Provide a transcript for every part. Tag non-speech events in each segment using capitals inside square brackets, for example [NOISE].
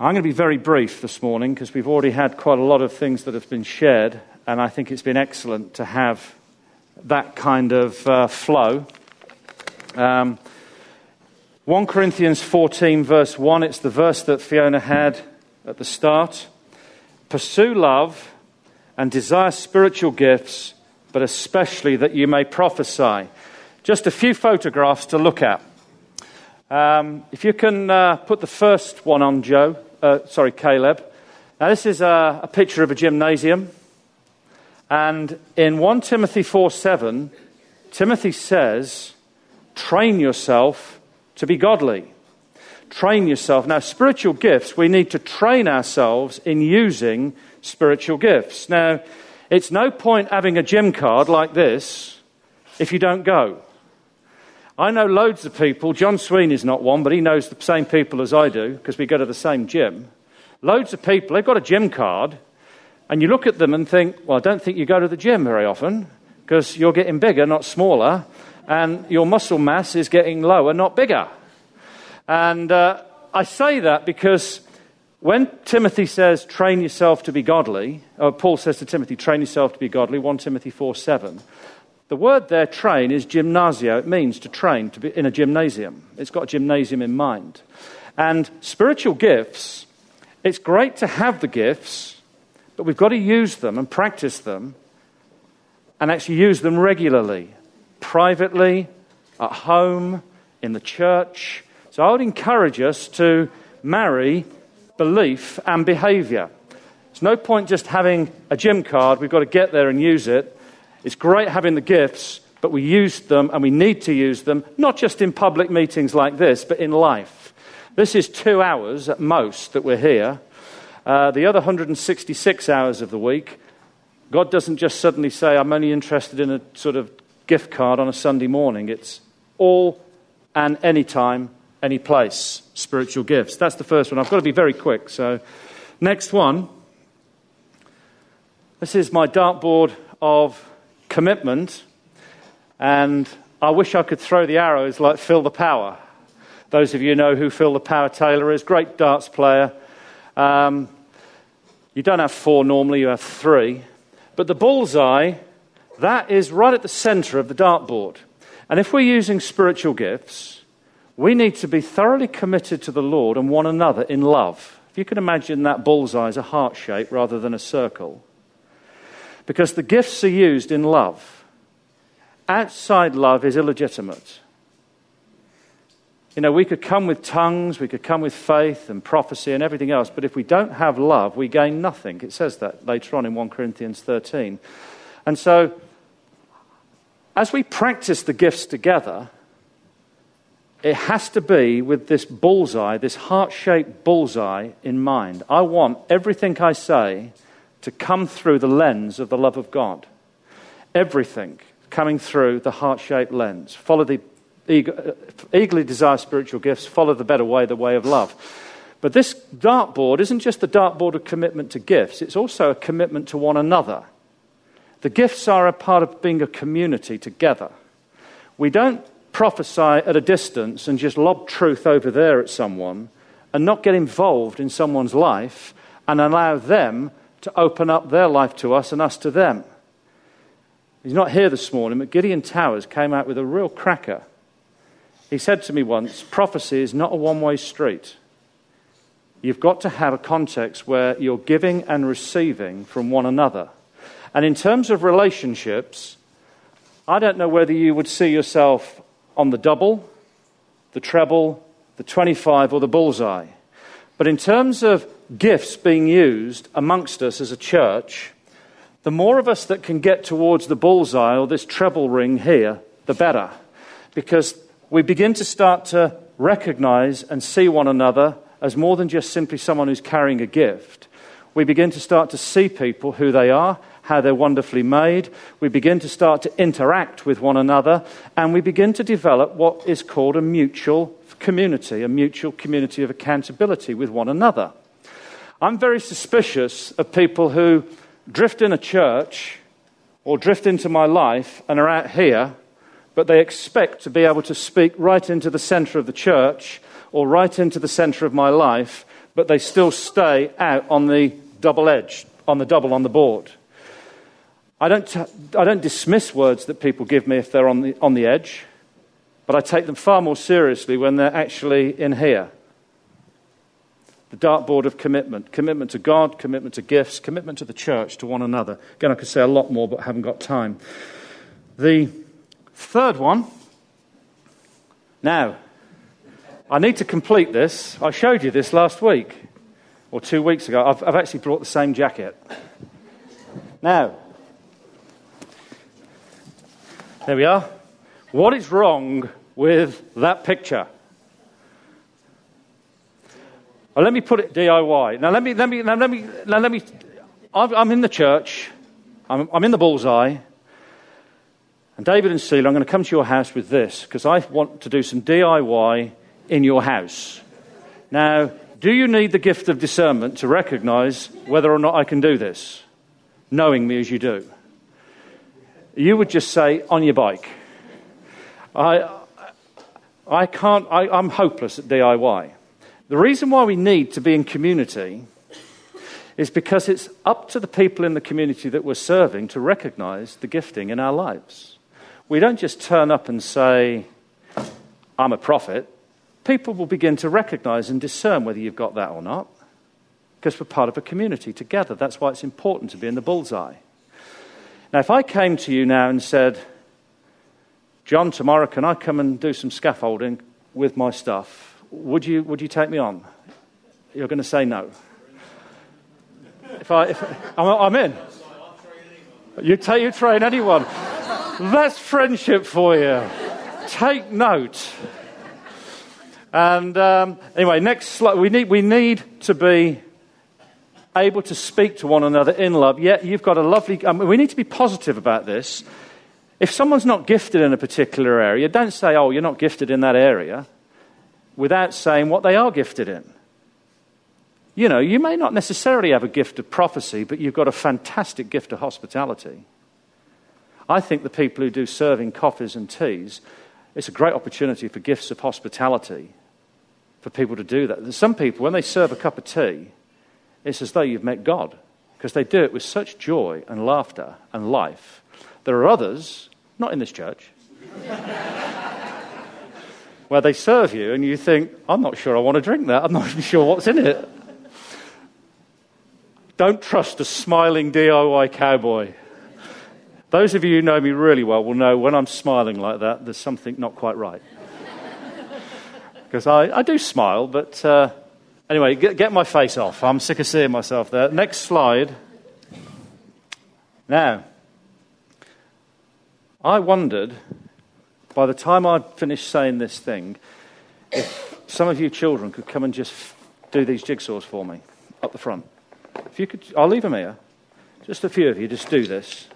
I'm going to be very brief this morning because we've already had quite a lot of things that have been shared, and I think it's been excellent to have that kind of uh, flow. Um, 1 Corinthians 14, verse 1, it's the verse that Fiona had at the start. Pursue love and desire spiritual gifts, but especially that you may prophesy. Just a few photographs to look at. Um, if you can uh, put the first one on, Joe uh, sorry, Caleb. Now, this is a, a picture of a gymnasium. And in 1 Timothy 4 7, Timothy says, train yourself to be godly. Train yourself. Now, spiritual gifts, we need to train ourselves in using spiritual gifts. Now, it's no point having a gym card like this if you don't go. I know loads of people. John Sweeney's not one, but he knows the same people as I do because we go to the same gym. Loads of people, they've got a gym card, and you look at them and think, well, I don't think you go to the gym very often because you're getting bigger, not smaller, and your muscle mass is getting lower, not bigger. And uh, I say that because when Timothy says, train yourself to be godly, or Paul says to Timothy, train yourself to be godly, 1 Timothy 4 7, the word there, train, is gymnasio. It means to train, to be in a gymnasium. It's got a gymnasium in mind. And spiritual gifts, it's great to have the gifts, but we've got to use them and practice them and actually use them regularly, privately, at home, in the church. So I would encourage us to marry belief and behavior. There's no point just having a gym card. We've got to get there and use it. It's great having the gifts, but we use them and we need to use them, not just in public meetings like this, but in life. This is two hours at most that we're here. Uh, the other 166 hours of the week, God doesn't just suddenly say, I'm only interested in a sort of gift card on a Sunday morning. It's all and any time, any place, spiritual gifts. That's the first one. I've got to be very quick. So, next one. This is my dartboard of commitment, and I wish I could throw the arrows like Phil the Power. Those of you know who Phil the Power Taylor is, great darts player. Um, you don't have four normally, you have three. But the bullseye, that is right at the center of the dartboard. And if we're using spiritual gifts, we need to be thoroughly committed to the Lord and one another in love. If you can imagine that bullseye as a heart shape rather than a circle, because the gifts are used in love. Outside love is illegitimate. You know, we could come with tongues, we could come with faith and prophecy and everything else, but if we don't have love, we gain nothing. It says that later on in 1 Corinthians 13. And so, as we practice the gifts together, it has to be with this bullseye, this heart shaped bullseye in mind. I want everything I say to come through the lens of the love of God. Everything coming through the heart shaped lens. Follow the uh, eagerly desire spiritual gifts, follow the better way, the way of love. But this dartboard isn't just the dartboard of commitment to gifts, it's also a commitment to one another. The gifts are a part of being a community together. We don't prophesy at a distance and just lob truth over there at someone and not get involved in someone's life and allow them to open up their life to us and us to them. He's not here this morning, but Gideon Towers came out with a real cracker. He said to me once prophecy is not a one way street. You've got to have a context where you're giving and receiving from one another. And in terms of relationships, I don't know whether you would see yourself on the double, the treble, the 25, or the bullseye. But in terms of gifts being used amongst us as a church, the more of us that can get towards the bullseye or this treble ring here, the better. Because we begin to start to recognize and see one another as more than just simply someone who's carrying a gift. We begin to start to see people who they are, how they're wonderfully made. We begin to start to interact with one another, and we begin to develop what is called a mutual community, a mutual community of accountability with one another. I'm very suspicious of people who drift in a church or drift into my life and are out here, but they expect to be able to speak right into the center of the church or right into the center of my life but they still stay out on the double edge, on the double on the board. I don't, t- I don't dismiss words that people give me if they're on the, on the edge, but I take them far more seriously when they're actually in here. The dartboard of commitment commitment to God, commitment to gifts, commitment to the church, to one another. Again, I could say a lot more, but I haven't got time. The third one. Now, I need to complete this. I showed you this last week or two weeks ago. I've, I've actually brought the same jacket. Now, there we are. What is wrong with that picture? Well, let me put it DIY. Now, let me, let me, now, let me, now, let me, I'm in the church, I'm, I'm in the bullseye, and David and Celia, I'm going to come to your house with this because I want to do some DIY in your house. Now, do you need the gift of discernment to recognize whether or not I can do this, knowing me as you do? you would just say, on your bike. I, I can't, I, I'm hopeless at DIY. The reason why we need to be in community is because it's up to the people in the community that we're serving to recognize the gifting in our lives. We don't just turn up and say, I'm a prophet. People will begin to recognize and discern whether you've got that or not because we're part of a community together. That's why it's important to be in the bullseye. Now, if I came to you now and said, John, tomorrow can I come and do some scaffolding with my stuff? Would you, would you take me on? You're going to say no. If I, if, I'm, I'm in. You, take, you train anyone. That's friendship for you. Take note. And um, anyway, next slide. We need, we need to be able to speak to one another in love. Yet you've got a lovely. I mean, we need to be positive about this. If someone's not gifted in a particular area, don't say, oh, you're not gifted in that area, without saying what they are gifted in. You know, you may not necessarily have a gift of prophecy, but you've got a fantastic gift of hospitality. I think the people who do serving coffees and teas, it's a great opportunity for gifts of hospitality for people to do that. some people, when they serve a cup of tea, it's as though you've met God because they do it with such joy and laughter and life. There are others, not in this church, where they serve you and you think, I'm not sure I want to drink that. I'm not even [LAUGHS] sure what's in it. Don't trust a smiling DIY cowboy. Those of you who know me really well will know when I'm smiling like that, there's something not quite right. [LAUGHS] Because I, I do smile, but uh, Anyway, get, get my face off. I'm sick of seeing myself there. Next slide. Now, I wondered, by the time I'd finished saying this thing, if some of you children could come and just do these jigsaws for me up the front. If you could, I'll leave them here. Just a few of you, just do this.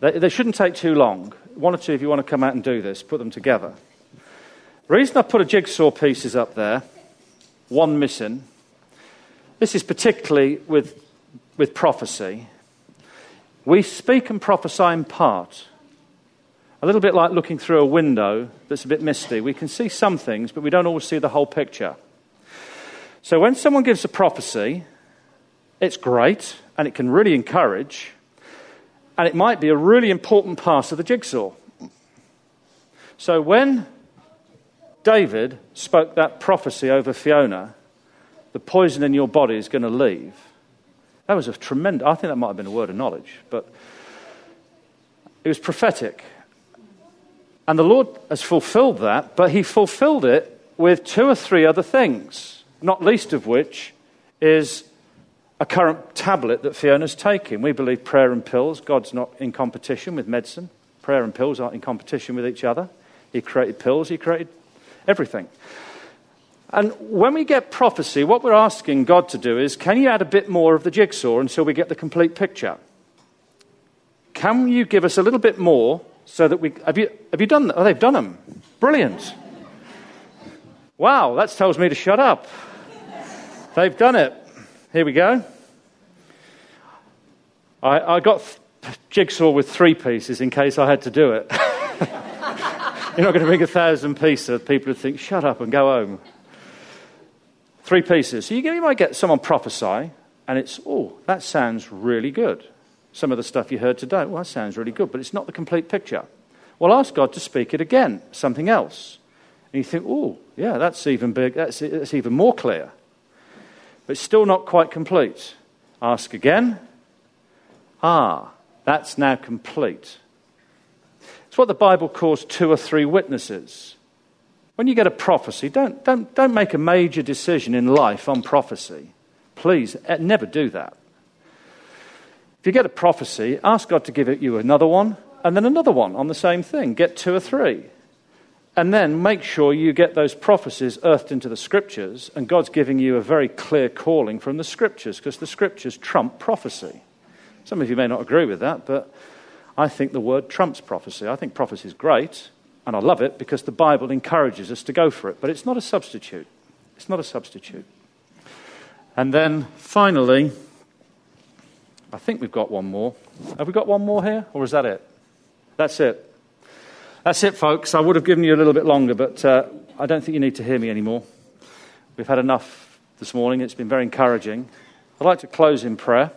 They, they shouldn't take too long. One or two, if you want to come out and do this, put them together. The reason I put a jigsaw pieces up there one missing. This is particularly with, with prophecy. We speak and prophesy in part. A little bit like looking through a window that's a bit misty. We can see some things, but we don't always see the whole picture. So when someone gives a prophecy, it's great and it can really encourage, and it might be a really important part of the jigsaw. So when David spoke that prophecy over Fiona the poison in your body is going to leave. That was a tremendous, I think that might have been a word of knowledge, but it was prophetic. And the Lord has fulfilled that, but He fulfilled it with two or three other things, not least of which is a current tablet that Fiona's taking. We believe prayer and pills, God's not in competition with medicine. Prayer and pills aren't in competition with each other. He created pills, He created everything. And when we get prophecy, what we're asking God to do is can you add a bit more of the jigsaw until we get the complete picture? Can you give us a little bit more so that we. Have you, have you done? Oh, they've done them. Brilliant. Wow, that tells me to shut up. They've done it. Here we go. I, I got th- jigsaw with three pieces in case I had to do it. [LAUGHS] You're not going to bring a thousand pieces. People would think, shut up and go home. Three pieces. So you, you might get someone prophesy, and it's, oh, that sounds really good. Some of the stuff you heard today, well, that sounds really good, but it's not the complete picture. Well, ask God to speak it again, something else. And you think, oh, yeah, that's even big, that's, that's even more clear. But still not quite complete. Ask again. Ah, that's now complete. It's what the Bible calls two or three witnesses. When you get a prophecy, don't, don't, don't make a major decision in life on prophecy. Please, eh, never do that. If you get a prophecy, ask God to give it you another one, and then another one on the same thing. Get two or three. And then make sure you get those prophecies earthed into the scriptures, and God's giving you a very clear calling from the scriptures, because the scriptures trump prophecy. Some of you may not agree with that, but I think the word trumps prophecy. I think prophecy is great, and I love it because the Bible encourages us to go for it, but it's not a substitute. It's not a substitute. And then finally, I think we've got one more. Have we got one more here, or is that it? That's it. That's it, folks. I would have given you a little bit longer, but uh, I don't think you need to hear me anymore. We've had enough this morning. It's been very encouraging. I'd like to close in prayer.